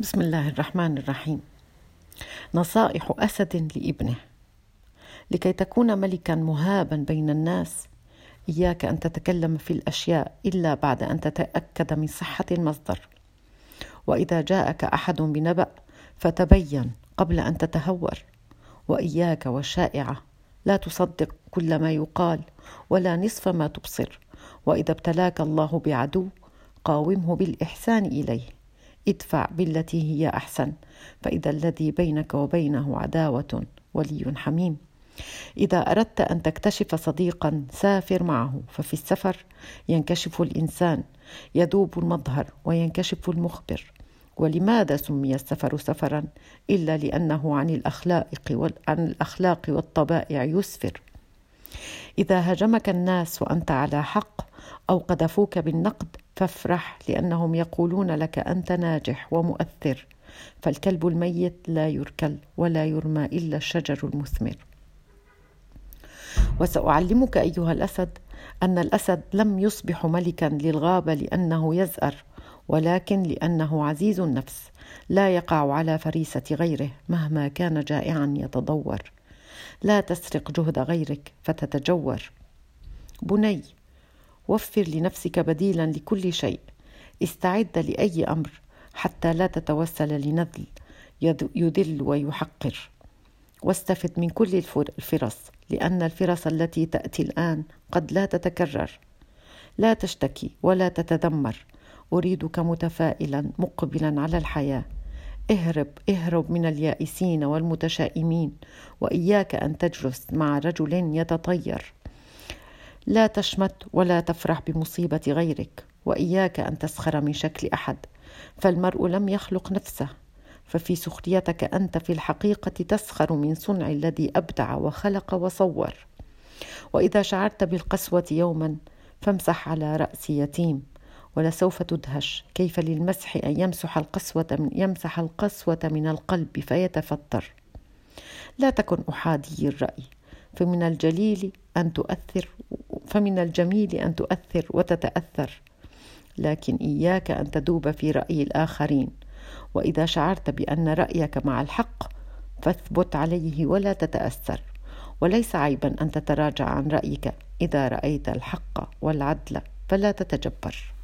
بسم الله الرحمن الرحيم. نصائح أسد لابنه. لكي تكون ملكا مهابا بين الناس إياك أن تتكلم في الأشياء إلا بعد أن تتأكد من صحة المصدر. وإذا جاءك أحد بنبأ فتبين قبل أن تتهور. وإياك والشائعه لا تصدق كل ما يقال ولا نصف ما تبصر. وإذا ابتلاك الله بعدو قاومه بالإحسان إليه. ادفع بالتي هي أحسن فإذا الذي بينك وبينه عداوة ولي حميم. إذا أردت أن تكتشف صديقا سافر معه ففي السفر ينكشف الإنسان يذوب المظهر وينكشف المخبر. ولماذا سمي السفر سفرا؟ إلا لأنه عن الأخلاق عن الأخلاق والطبائع يسفر. إذا هاجمك الناس وأنت على حق أو قذفوك بالنقد فافرح لأنهم يقولون لك أنت ناجح ومؤثر فالكلب الميت لا يركل ولا يرمى إلا الشجر المثمر. وسأعلمك أيها الأسد أن الأسد لم يصبح ملكا للغابة لأنه يزأر ولكن لأنه عزيز النفس لا يقع على فريسة غيره مهما كان جائعا يتضور. لا تسرق جهد غيرك فتتجور. بني وفر لنفسك بديلا لكل شيء. استعد لأي أمر حتى لا تتوسل لنذل يذل ويحقر. واستفد من كل الفرص لأن الفرص التي تأتي الآن قد لا تتكرر. لا تشتكي ولا تتذمر. أريدك متفائلا مقبلا على الحياة. اهرب اهرب من اليائسين والمتشائمين وإياك أن تجلس مع رجل يتطير. لا تشمت ولا تفرح بمصيبة غيرك وإياك أن تسخر من شكل أحد. فالمرء لم يخلق نفسه ففي سخريتك أنت في الحقيقة تسخر من صنع الذي أبدع وخلق وصور. وإذا شعرت بالقسوة يوما فامسح على رأس يتيم ولسوف تدهش. كيف للمسح أن يمسح القسوة من يمسح القسوة من القلب فيتفطر؟ لا تكن أحادي الرأي فمن الجليل أن تؤثر فمن الجميل أن تؤثر وتتأثر لكن إياك أن تذوب في رأي الآخرين. وإذا شعرت بأن رأيك مع الحق فاثبت عليه ولا تتأثر. وليس عيبا أن تتراجع عن رأيك. إذا رأيت الحق والعدل فلا تتجبر.